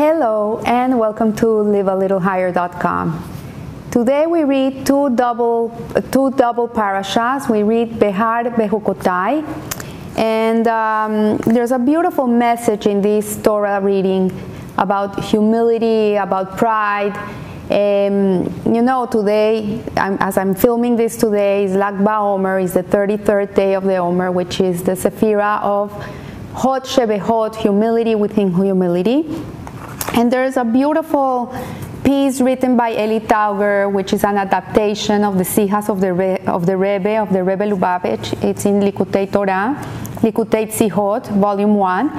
Hello and welcome to livealittlehigher.com. Today we read two double two double parashas. We read Behar Behukotai, and um, there's a beautiful message in this Torah reading about humility, about pride. Um, you know, today, I'm, as I'm filming this today, is Lag BaOmer, is the 33rd day of the Omer, which is the Sephira of Hod Shebehod, humility within humility. And there's a beautiful piece written by Eli Touger, which is an adaptation of the Sihas of the, Re, of the Rebbe, of the Rebbe Lubavitch. It's in Likutei Torah, Likutei Sihot, Volume 1.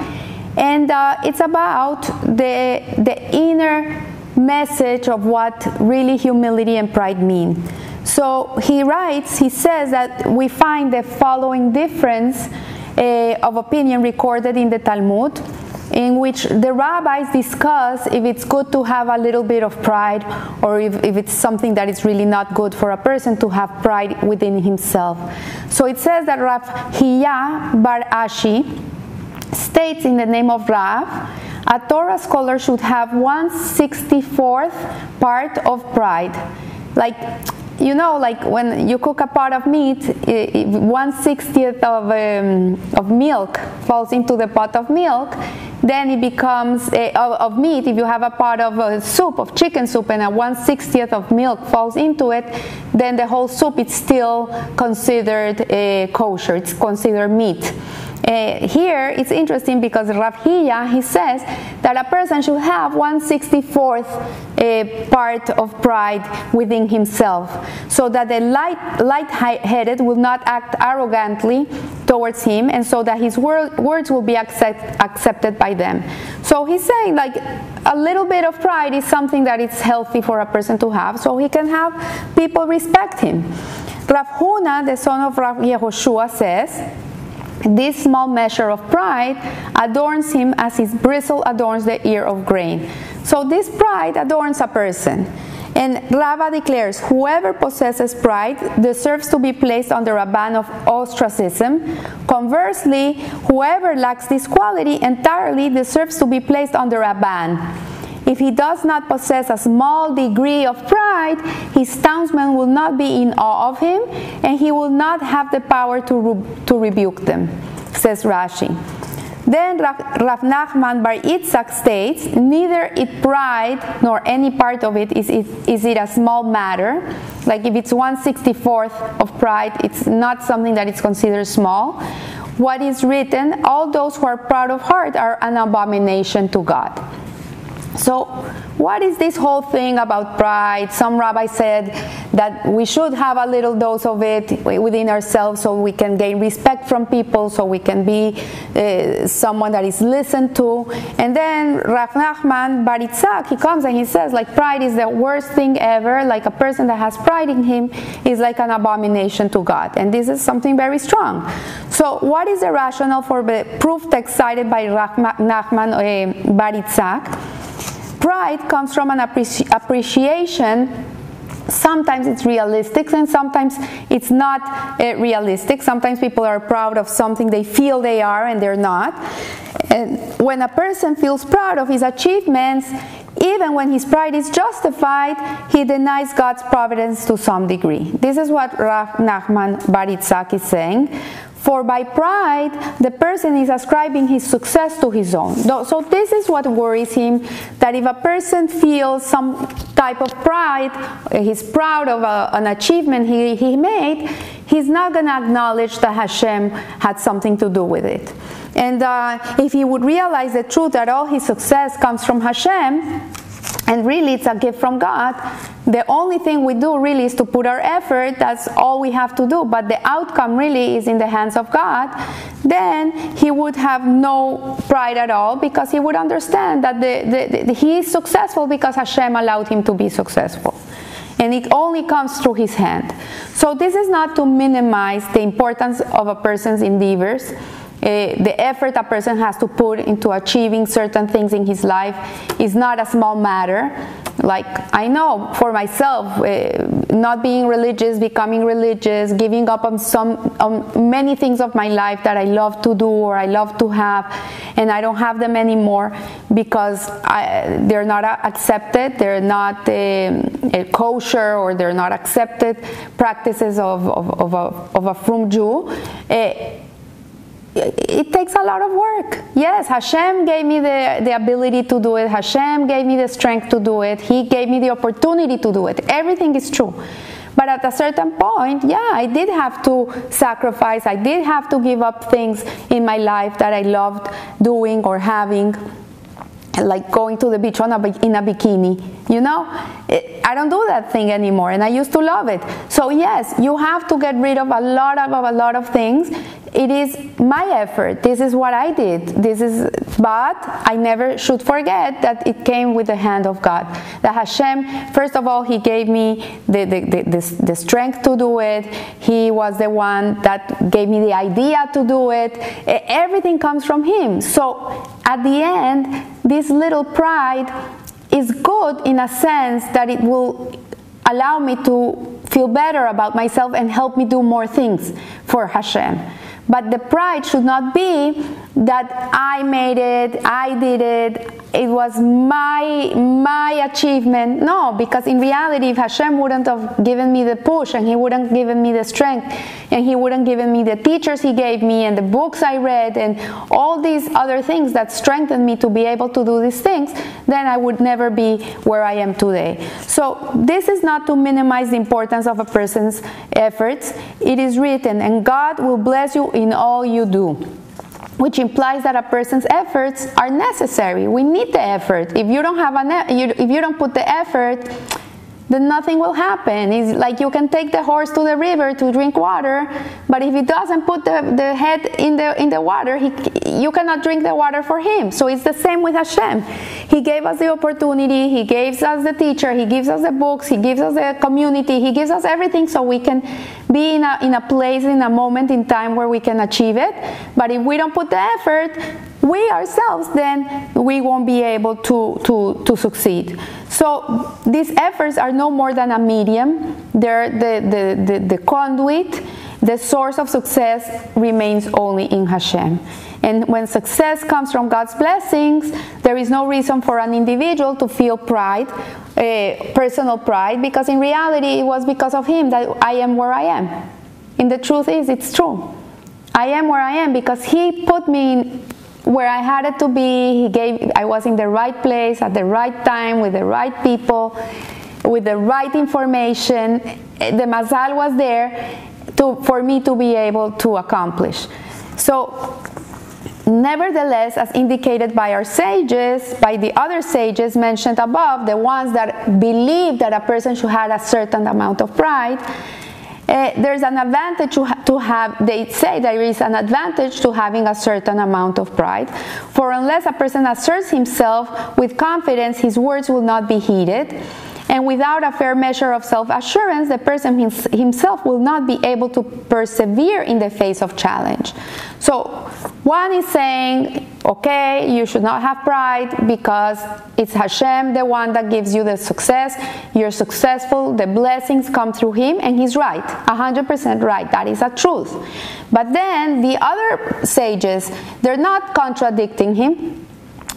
And uh, it's about the, the inner message of what really humility and pride mean. So he writes, he says that we find the following difference uh, of opinion recorded in the Talmud in which the rabbis discuss if it's good to have a little bit of pride or if, if it's something that is really not good for a person to have pride within himself. So it says that Rav Hiya Bar Ashi states in the name of Rav, a Torah scholar should have one sixty-fourth part of pride. Like you know, like when you cook a pot of meat, one sixtieth of, um, of milk falls into the pot of milk, then it becomes uh, of, of, meat. If you have a pot of a soup, of chicken soup, and a one sixtieth of milk falls into it, then the whole soup is still considered uh, kosher. It's considered meat. Uh, here it's interesting because Rav Hiya, he says that a person should have 164th uh, part of pride within himself so that the light, light-headed will not act arrogantly towards him and so that his word, words will be accept, accepted by them. So he's saying like a little bit of pride is something that it's healthy for a person to have so he can have people respect him. Rav Huna, the son of Rav Yehoshua, says, this small measure of pride adorns him as his bristle adorns the ear of grain. So this pride adorns a person. And Rava declares, whoever possesses pride deserves to be placed under a ban of ostracism. Conversely, whoever lacks this quality entirely deserves to be placed under a ban. If he does not possess a small degree of pride, his townsmen will not be in awe of him, and he will not have the power to, re- to rebuke them, says Rashi. Then Rav Nachman Bar Yitzchak states, neither it pride nor any part of it is, is, is it a small matter. Like if it's 164th of pride, it's not something that is considered small. What is written, all those who are proud of heart are an abomination to God. So, what is this whole thing about pride? Some rabbis said that we should have a little dose of it within ourselves so we can gain respect from people, so we can be uh, someone that is listened to. And then Rav Nachman Bar Yitzchak, he comes and he says, like, pride is the worst thing ever. Like, a person that has pride in him is like an abomination to God. And this is something very strong. So, what is the rationale for the proof text cited by Rav Nachman uh, Bar Yitzchak? Pride comes from an appreci- appreciation sometimes it's realistic and sometimes it's not uh, realistic sometimes people are proud of something they feel they are and they're not and when a person feels proud of his achievements even when his pride is justified, he denies God's providence to some degree. This is what Rav Nachman Bar Yitzchak is saying. For by pride, the person is ascribing his success to his own. So, this is what worries him that if a person feels some type of pride, he's proud of a, an achievement he, he made, he's not going to acknowledge that Hashem had something to do with it. And uh, if he would realize the truth that all his success comes from Hashem, and really it's a gift from God. The only thing we do really is to put our effort, that's all we have to do, but the outcome really is in the hands of God. Then he would have no pride at all because he would understand that the, the, the, he is successful because Hashem allowed him to be successful and it only comes through his hand. So, this is not to minimize the importance of a person's endeavors uh, the effort a person has to put into achieving certain things in his life is not a small matter. like I know for myself, uh, not being religious, becoming religious, giving up on some on many things of my life that I love to do or I love to have, and I don't have them anymore because I, they're not accepted, they're not uh, kosher, or they're not accepted practices of, of, of, a, of a frum Jew. It takes a lot of work. Yes, Hashem gave me the, the ability to do it. Hashem gave me the strength to do it. He gave me the opportunity to do it. Everything is true. But at a certain point, yeah, I did have to sacrifice. I did have to give up things in my life that I loved doing or having like going to the beach on a, in a bikini you know i don't do that thing anymore and i used to love it so yes you have to get rid of a lot of, of a lot of things it is my effort. This is what i did. This is but i never should forget that it came with the hand of god. That hashem first of all he gave me the, the, the, the, the strength to do it. He was the one that gave me the idea to do it. Everything comes from him. So at the end this little pride is good in a sense that it will allow me to feel better about myself and help me do more things for Hashem. But the pride should not be that I made it, I did it, it was my my achievement. No, because in reality, if Hashem wouldn't have given me the push and He wouldn't given me the strength and He wouldn't given me the teachers He gave me and the books I read and all these other things that strengthened me to be able to do these things, then I would never be where I am today. So this is not to minimize the importance of a person's efforts. It is written, and God will bless you in all you do which implies that a person's efforts are necessary. We need the effort. If you don't have an, if you don't put the effort, then nothing will happen. It's like you can take the horse to the river to drink water, but if he doesn't put the, the head in the in the water, he, you cannot drink the water for him. So it's the same with Hashem. He gave us the opportunity, he gives us the teacher, he gives us the books, he gives us the community, he gives us everything so we can be in a, in a place, in a moment in time where we can achieve it. But if we don't put the effort, we ourselves, then we won't be able to, to, to succeed. So these efforts are no more than a medium, they're the, the, the, the conduit. The source of success remains only in Hashem. And when success comes from God's blessings, there is no reason for an individual to feel pride, uh, personal pride, because in reality it was because of Him that I am where I am. And the truth is, it's true. I am where I am because He put me in where I had it to be. He gave I was in the right place at the right time with the right people, with the right information. The mazal was there to, for me to be able to accomplish. So Nevertheless, as indicated by our sages, by the other sages mentioned above, the ones that believe that a person should have a certain amount of pride, uh, there's an advantage to, ha- to have, they say there is an advantage to having a certain amount of pride. For unless a person asserts himself with confidence, his words will not be heeded. And without a fair measure of self assurance, the person himself will not be able to persevere in the face of challenge. So, one is saying, okay, you should not have pride because it's Hashem, the one that gives you the success. You're successful, the blessings come through Him, and He's right, 100% right. That is a truth. But then the other sages, they're not contradicting Him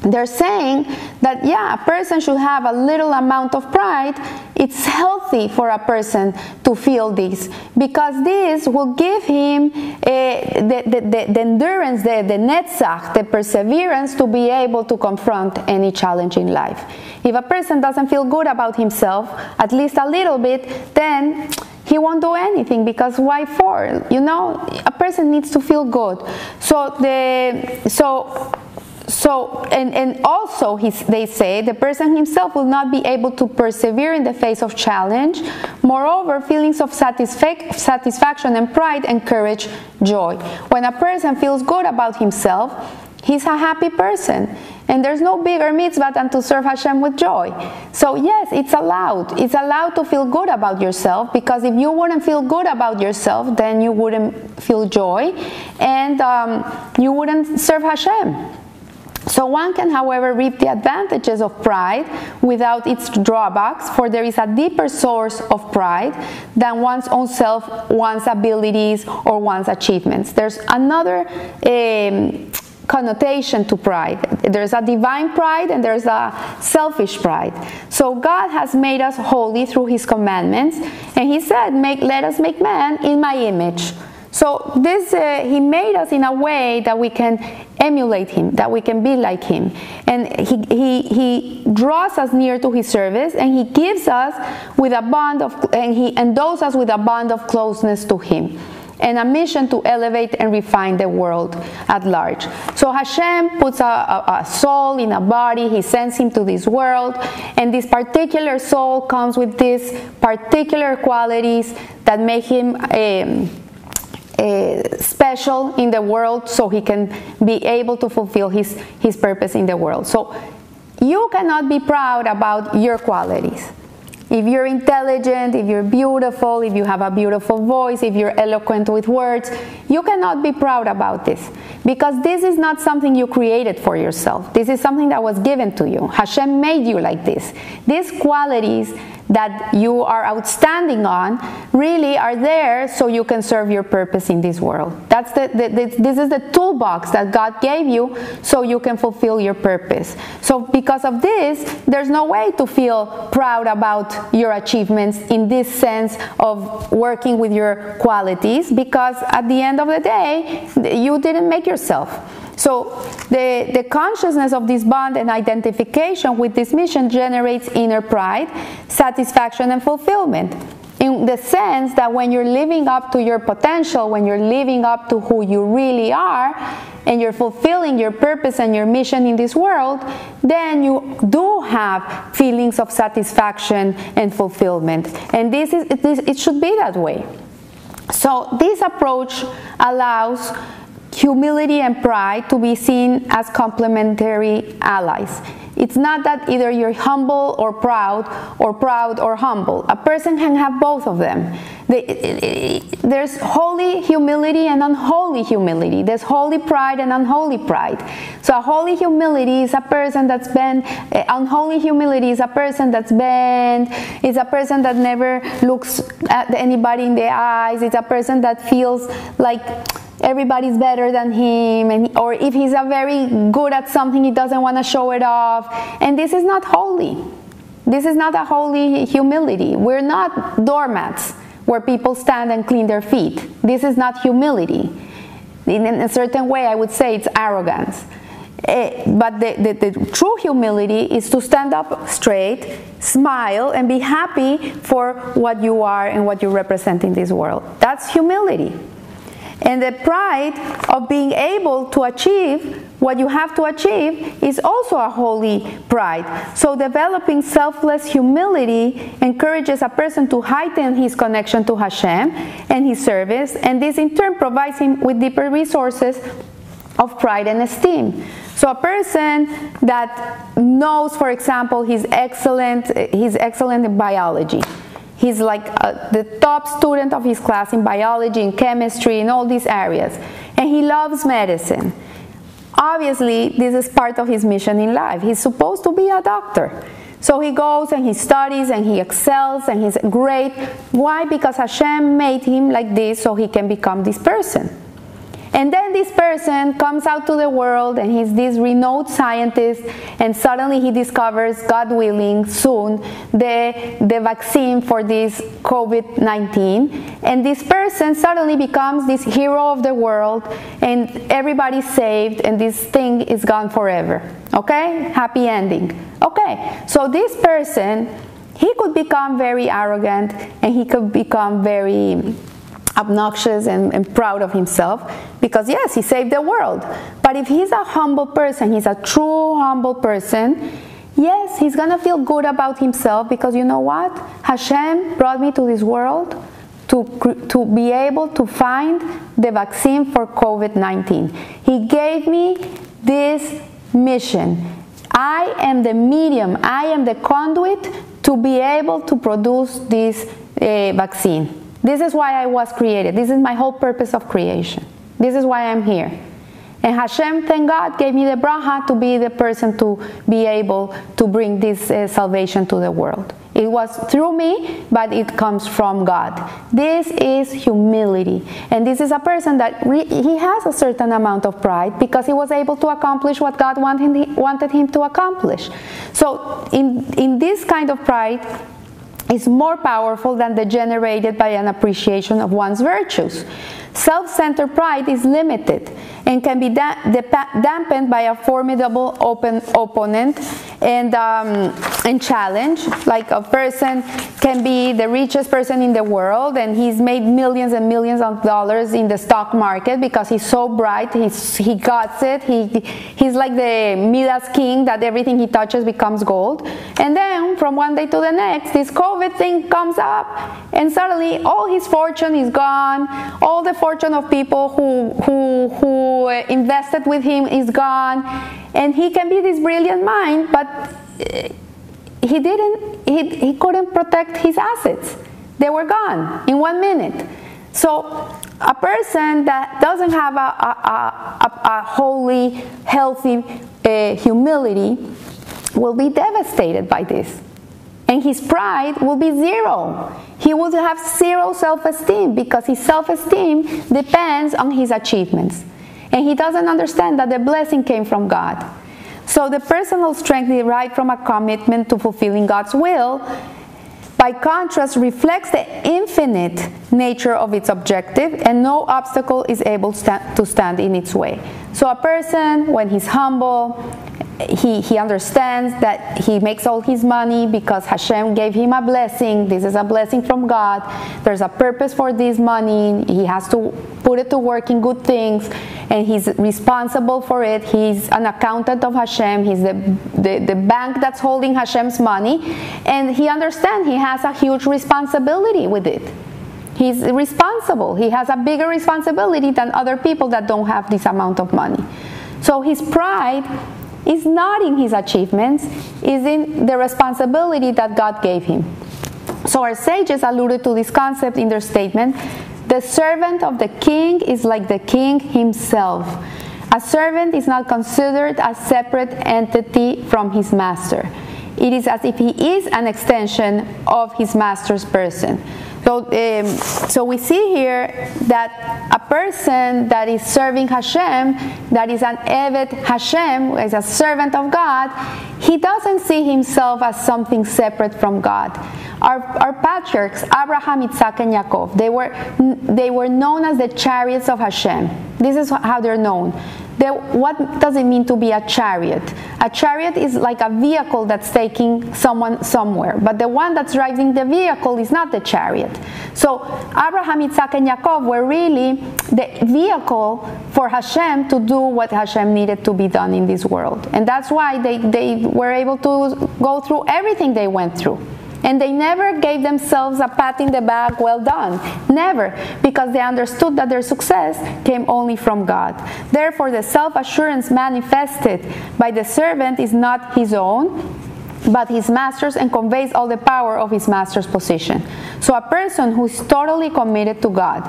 they're saying that yeah a person should have a little amount of pride. It's healthy for a person to feel this because this will give him uh, the, the, the, the, endurance the, the netzach the perseverance to be able to confront any challenge in life. If a person doesn't feel good about himself at least a little bit then he won't do anything because why for? You know a person needs to feel good. So the so so and, and also they say the person himself will not be able to persevere in the face of challenge moreover feelings of satisfa- satisfaction and pride encourage joy when a person feels good about himself he's a happy person and there's no bigger mitzvah than to serve Hashem with joy. So, yes, it's allowed. It's allowed to feel good about yourself because if you wouldn't feel good about yourself, then you wouldn't feel joy and um, you wouldn't serve Hashem. So one can, however, reap the advantages of pride without its drawbacks, for there is a deeper source of pride than one's own self, one's abilities, or one's achievements. There's another um, connotation to pride. There's a divine pride and there's a selfish pride. So God has made us holy through his commandments, and he said, make, let us make man in my image. So this, uh, he made us in a way that we can emulate him, that we can be like him. And he, he, he draws us near to his service and he gives us with a bond of, and he endows us with a bond of closeness to him and a mission to elevate and refine the world at large. So Hashem puts a, a, a, soul in a body, he sends him to this world, and this particular soul comes with these particular qualities that make him. Um, uh, special in the world so he can be able to fulfill his, his purpose in the world. So you cannot be proud about your qualities. If you're intelligent, if you're beautiful, if you have a beautiful voice, if you're eloquent with words, you cannot be proud about this because this is not something you created for yourself. This is something that was given to you. Hashem made you like this. These qualities that you are outstanding on really are there so you can serve your purpose in this world. That's the, the, the, this is the toolbox that God gave you so you can fulfill your purpose. So because of this, there's no way to feel proud about your achievements in this sense of working with your qualities because at the end of the day, you didn't make yourself. So the, the consciousness of this bond and identification with this mission generates inner pride, satisfaction, and fulfillment. In the sense that when you're living up to your potential, when you're living up to who you really are, and you're fulfilling your purpose and your mission in this world, then you do have feelings of satisfaction and fulfillment. And this is it should be that way. So this approach allows humility and pride to be seen as complementary allies. It's not that either you're humble or proud, or proud or humble. A person can have both of them. There's holy humility and unholy humility. There's holy pride and unholy pride. So, a holy humility is a person that's bent, eh, unholy humility is a person that's bent, it's a person that never looks at anybody in the eyes, it's a person that feels like everybody's better than him and or if he's a very good at something he doesn't want to show it off. And this is not holy. This is not a holy humility. We're not doormats where people stand and clean their feet. This is not humility. In a certain way i would say it's arrogance. Uh, but the, the, the, true humility is to stand up straight, smile, and be happy for what you are and what you represent in this world. That's humility. And the pride of being able to achieve what you have to achieve is also a holy pride. So, developing selfless humility encourages a person to heighten his connection to Hashem and his service, and this in turn provides him with deeper resources of pride and esteem. So a person that knows, for example, he's excellent, he's excellent in biology He's like uh, the top student of his class in biology, in chemistry, in all these areas. And he loves medicine. Obviously, this is part of his mission in life. He's supposed to be a doctor. So he goes and he studies and he excels and he's great. Why? Because Hashem made him like this so he can become this person. And then this person comes out to the world and he's this renowned scientist, and suddenly he discovers, God willing, soon, the, the vaccine for this COVID 19. And this person suddenly becomes this hero of the world, and everybody's saved, and this thing is gone forever. Okay? Happy ending. Okay, so this person, he could become very arrogant and he could become very obnoxious and, and, proud of himself because yes he saved the world. But if he's a humble person he's a true humble person yes he's gonna feel good about himself because you know what? Hashem brought me to this world to, to be able to find the vaccine for covid-19 he gave me this mission. I am the medium i am the conduit to be able to produce this uh, vaccine this is why I was created. This is my whole purpose of creation. This is why I'm here. And Hashem, thank God, gave me the bracha to be the person to be able to bring this uh, salvation to the world. It was through me, but it comes from God. This is humility. And this is a person that he has a certain amount of pride because he was able to accomplish what God wanted, wanted him to accomplish. So, in, in this kind of pride, is more powerful than the generated by an appreciation of one's virtues. Self centered pride is limited and can be da- dampened by a formidable open opponent and, um, and challenge. Like a person can be the richest person in the world and he's made millions and millions of dollars in the stock market because he's so bright, he's, he got it, he, he's like the Midas king that everything he touches becomes gold. And then from one day to the next, this COVID thing comes up and suddenly all his fortune is gone, all the fortune of people who, who, who invested with him is gone. And he can be this brilliant mind, but eh, he didn't, he, he couldn't protect his assets. They were gone in one minute. So a person that doesn't have a, a, a, a holy, healthy uh, humility will be devastated by this and his pride will be zero. He will have zero self esteem because his self esteem depends on his achievements. And he doesn't understand that the blessing came from God. So the personal strength derived from a commitment to fulfilling God's will, by contrast, reflects the infinite nature of its objective, and no obstacle is able to stand in its way. So a person, when he's humble, he, he understands that he makes all his money because Hashem gave him a blessing. This is a blessing from God. There's a purpose for this money. He has to put it to work in good things, and he's responsible for it. He's an accountant of Hashem. He's the, the, the bank that's holding Hashem's money, and he understands he has a huge responsibility with it. He's responsible. He has a bigger responsibility than other people that don't have this amount of money. So his pride is not in his achievements, is in the responsibility that God gave him. So our sages alluded to this concept in their statement the servant of the king is like the king himself. A servant is not considered a separate entity from his master. It is as if he is an extension of his master's person. So, um, so we see here that a person that is serving Hashem, that is an Eved Hashem, is a servant of God, he doesn't see himself as something separate from God. Our, our patriarchs, Abraham, Isaac, and Yaakov, they were, they were known as the chariots of Hashem. This is how they're known. The, what does it mean to be a chariot? A chariot is like a vehicle that's taking someone somewhere, but the one that's driving the vehicle is not the chariot. So Abraham, Isaac, and Yaakov were really the vehicle for Hashem to do what Hashem needed to be done in this world. And that's why they, they were able to go through everything they went through. And they never gave themselves a pat in the back, well done. Never, because they understood that their success came only from God. Therefore, the self assurance manifested by the servant is not his own, but his master's and conveys all the power of his master's position. So, a person who is totally committed to God,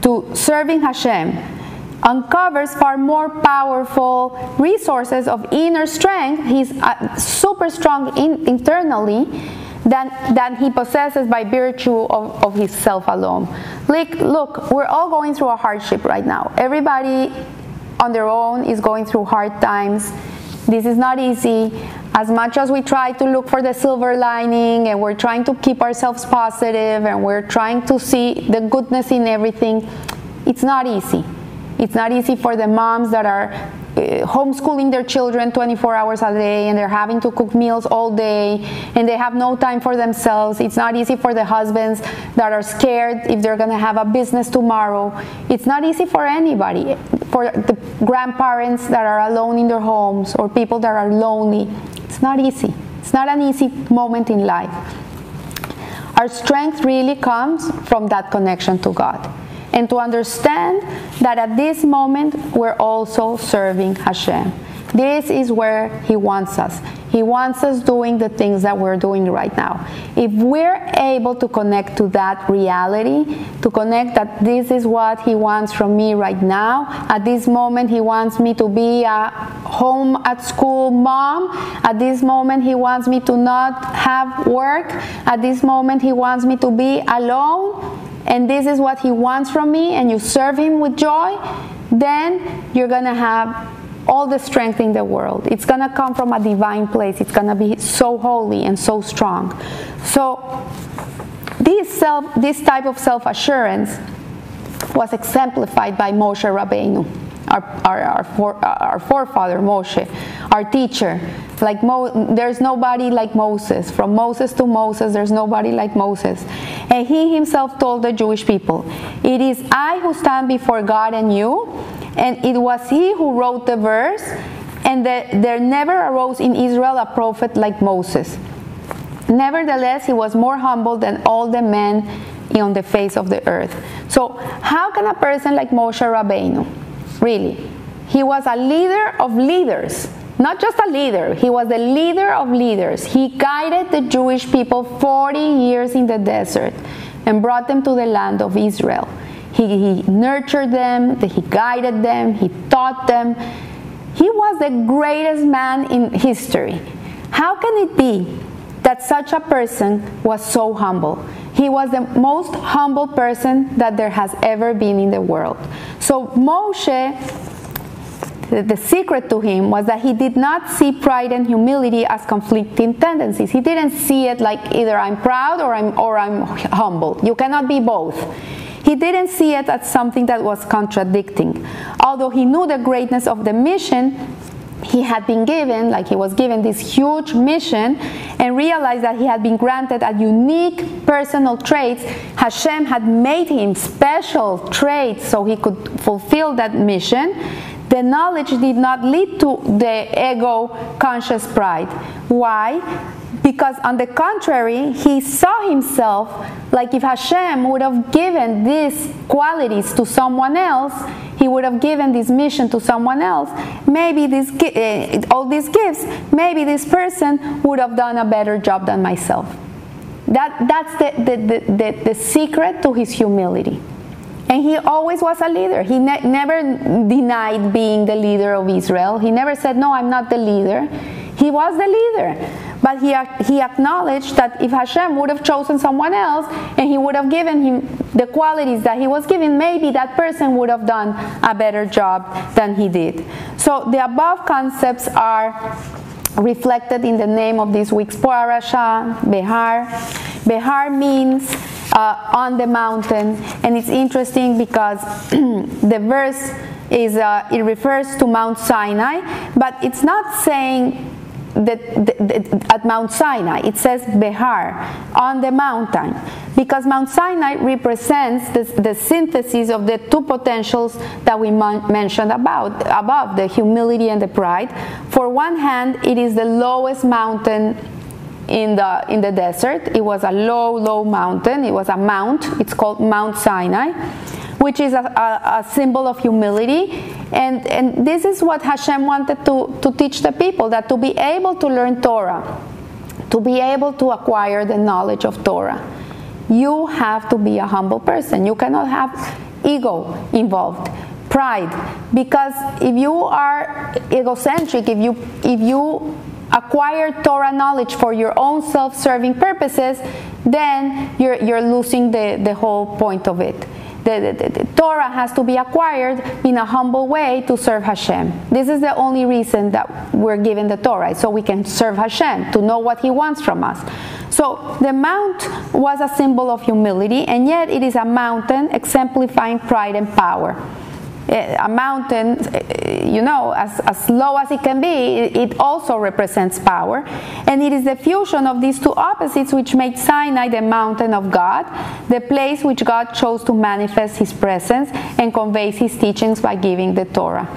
to serving Hashem, uncovers far more powerful resources of inner strength. He's uh, super strong in, internally than, than he possesses by virtue of, of his self alone. Look, look, we're all going through a hardship right now. Everybody on their own is going through hard times. This is not easy. As much as we try to look for the silver lining and we're trying to keep ourselves positive and we're trying to see the goodness in everything, it's not easy. It's not easy for the moms that are Eh, homeschooling their children 24 hours a day and they're having to cook meals all day and they have no time for themselves. It's not easy for the husbands that are scared if they're going to have a business tomorrow. It's not easy for anybody. For the grandparents that are alone in their homes or people that are lonely, it's not easy. It's not an easy moment in life. Our strength really comes from that connection to God and to understand that at this moment we're also serving Hashem. This is where He wants us. He wants us doing the things that we're doing right now. If we're able to connect to that reality, to connect that this is what He wants from me right now, at this moment, He wants me to be a home at school mom. At this moment, He wants me to not have work. At this moment, He wants me to be alone. And this is what He wants from me, and you serve Him with joy, then you're going to have all the strength in the world. It's going to come from a divine place. It's going to be so holy and so strong. So this self this type of self-assurance was exemplified by Moshe Rabbeinu, our, our, our, for, our forefather Moshe, our teacher. Like Mo, there's nobody like Moses. From Moses to Moses, there's nobody like Moses. And he himself told the Jewish people, It is I who stand before God and you, and it was he who wrote the verse, and that there never arose in Israel a prophet like Moses. Nevertheless, he was more humble than all the men on the face of the earth. So, how can a person like Moshe Rabbeinu, really, he was a leader of leaders, not just a leader, he was the leader of leaders. He guided the Jewish people 40 years in the desert and brought them to the land of Israel. He, he nurtured them, he guided them, he taught them. He was the greatest man in history. How can it be that such a person was so humble? He was the most humble person that there has ever been in the world. So Moshe the, secret to him was that he did not see pride and humility as conflicting tendencies. He didn't see it like either I'm proud or I'm or I'm humble. You cannot be both. He didn't see it as something that was contradicting. Although he knew the greatness of the mission he had been given, like he was given this huge mission, and realized that he had been granted a unique personal traits. Hashem had made him special traits so he could fulfill that mission. The knowledge did not lead to the ego conscious pride. Why? Because, on the contrary, he saw himself like if Hashem would have given these qualities to someone else, he would have given this mission to someone else. Maybe this, uh, all these gifts, maybe this person would have done a better job than myself. That, that's the, the, the, the, the secret to his humility. And he always was a leader. He ne- never denied being the leader of Israel. He never said, No, I'm not the leader. He was the leader. But he, he acknowledged that if Hashem would have chosen someone else and he would have given him the qualities that he was given, maybe that person would have done a better job than he did. So the above concepts are reflected in the name of this week's parasha, Behar. Behar means uh, on the mountain, and it's interesting because the verse is uh, it refers to Mount Sinai, but it's not saying at Mount Sinai. It says Behar, on the mountain, because Mount Sinai represents the, the synthesis of the two potentials that we mentioned about above, the humility and the pride. For one hand, it is the lowest mountain in the in the desert. It was a low, low mountain. It was a mount. It's called Mount Sinai which is a, a, a, symbol of humility. And, and this is what Hashem wanted to, to teach the people that to be able to learn Torah, to be able to acquire the knowledge of Torah, you have to be a humble person. You cannot have ego involved pride because if you are egocentric if you if you acquire torah knowledge for your own self-serving purposes then you're, you're losing the, the whole point of it the, the, the, Torah has to be acquired in a humble way to serve Hashem. This is the only reason that we're given the Torah, so we can serve Hashem, to know what He wants from us. So the mount was a symbol of humility, and yet it is a mountain exemplifying pride and power. Eh, a mountain, eh, you know, as, as low as it can be, it also represents power. And it is the fusion of these two opposites which made Sinai the mountain of God, the place which God chose to manifest His presence and conveys His teachings by giving the Torah.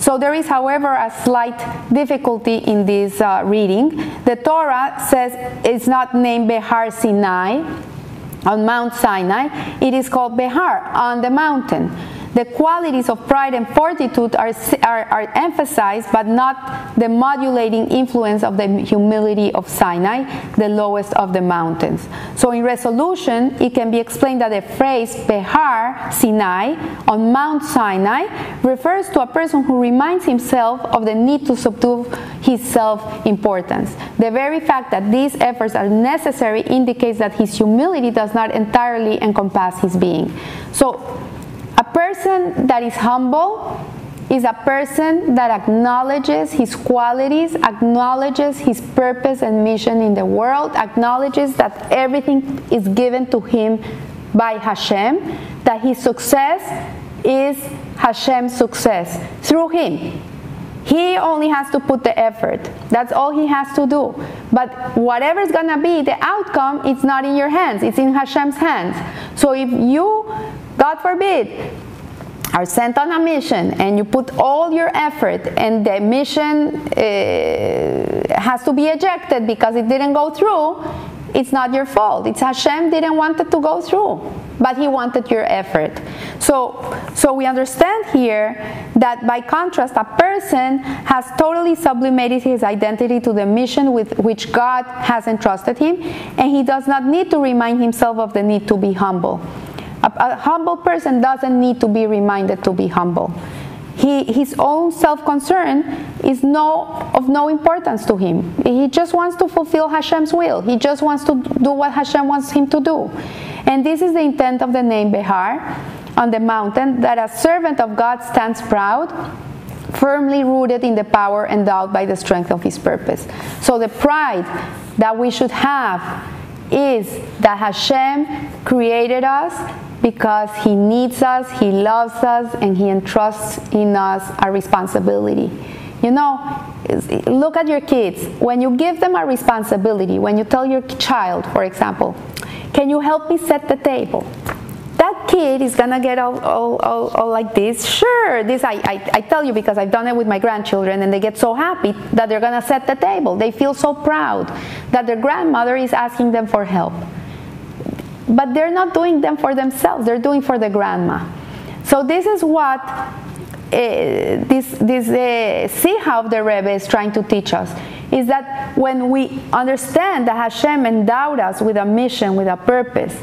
So there is, however, a slight difficulty in this uh, reading. The Torah says it's not named Behar Sinai on Mount Sinai, it is called Behar on the mountain. The qualities of pride and fortitude are, are, are emphasized, but not the modulating influence of the humility of Sinai, the lowest of the mountains. So, in resolution, it can be explained that the phrase Behar Sinai on Mount Sinai refers to a person who reminds himself of the need to subdue his self importance. The very fact that these efforts are necessary indicates that his humility does not entirely encompass his being. So, person that is humble is a person that acknowledges his qualities, acknowledges his purpose and mission in the world, acknowledges that everything is given to him by Hashem, that his success is Hashem's success through him. He only has to put the effort. That's all he has to do. But whatever is going to be the outcome, it's not in your hands, it's in Hashem's hands. So if you God forbid, are sent on a mission and you put all your effort and the mission uh, has to be ejected because it didn't go through, it's not your fault. It's Hashem didn't want it to go through, but He wanted your effort. So, so we understand here that by contrast, a person has totally sublimated his identity to the mission with which God has entrusted him, and he does not need to remind himself of the need to be humble. A, a humble person doesn't need to be reminded to be humble. He, his own self-concern is no, of no importance to him. He just wants to fulfill Hashem's will. He just wants to do what Hashem wants him to do. And this is the intent of the name Behar on the mountain, that a servant of God stands proud, firmly rooted in the power endowed by the strength of his purpose. So the pride that we should have is that Hashem created us because He needs us, He loves us, and He entrusts in us a responsibility. You know, look at your kids. When you give them a responsibility, when you tell your child, for example, can you help me set the table? That kid is gonna get all, all, all, all like this. Sure, this I, I, I tell you because I've done it with my grandchildren, and they get so happy that they're gonna set the table. They feel so proud that their grandmother is asking them for help but they're not doing them for themselves. They're doing for the grandma. So this is what uh, this this uh, see how the Rebbe is trying to teach us is that when we understand that Hashem endowed us with a mission with a purpose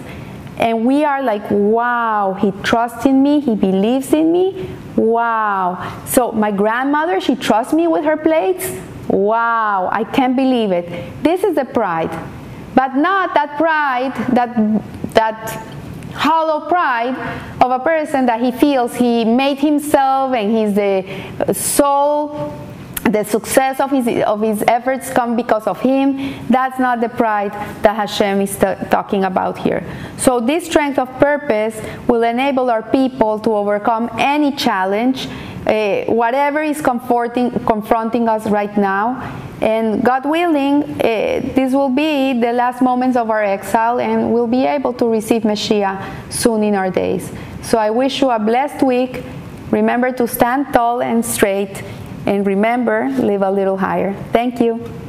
and we are like wow he trusts in me he believes in me wow. So my grandmother she trusts me with her plates? Wow i can't believe it. This is the pride but not that pride that that hollow pride of a person that he feels he made himself and he's the soul the success of his of his efforts come because of him. That's not the pride that Hashem is t- talking about here. So this strength of purpose will enable our people to overcome any challenge uh, whatever is confronting us right now. And God willing, uh, this will be the last moments of our exile, and we'll be able to receive Mashiach soon in our days. So I wish you a blessed week. Remember to stand tall and straight, and remember, live a little higher. Thank you.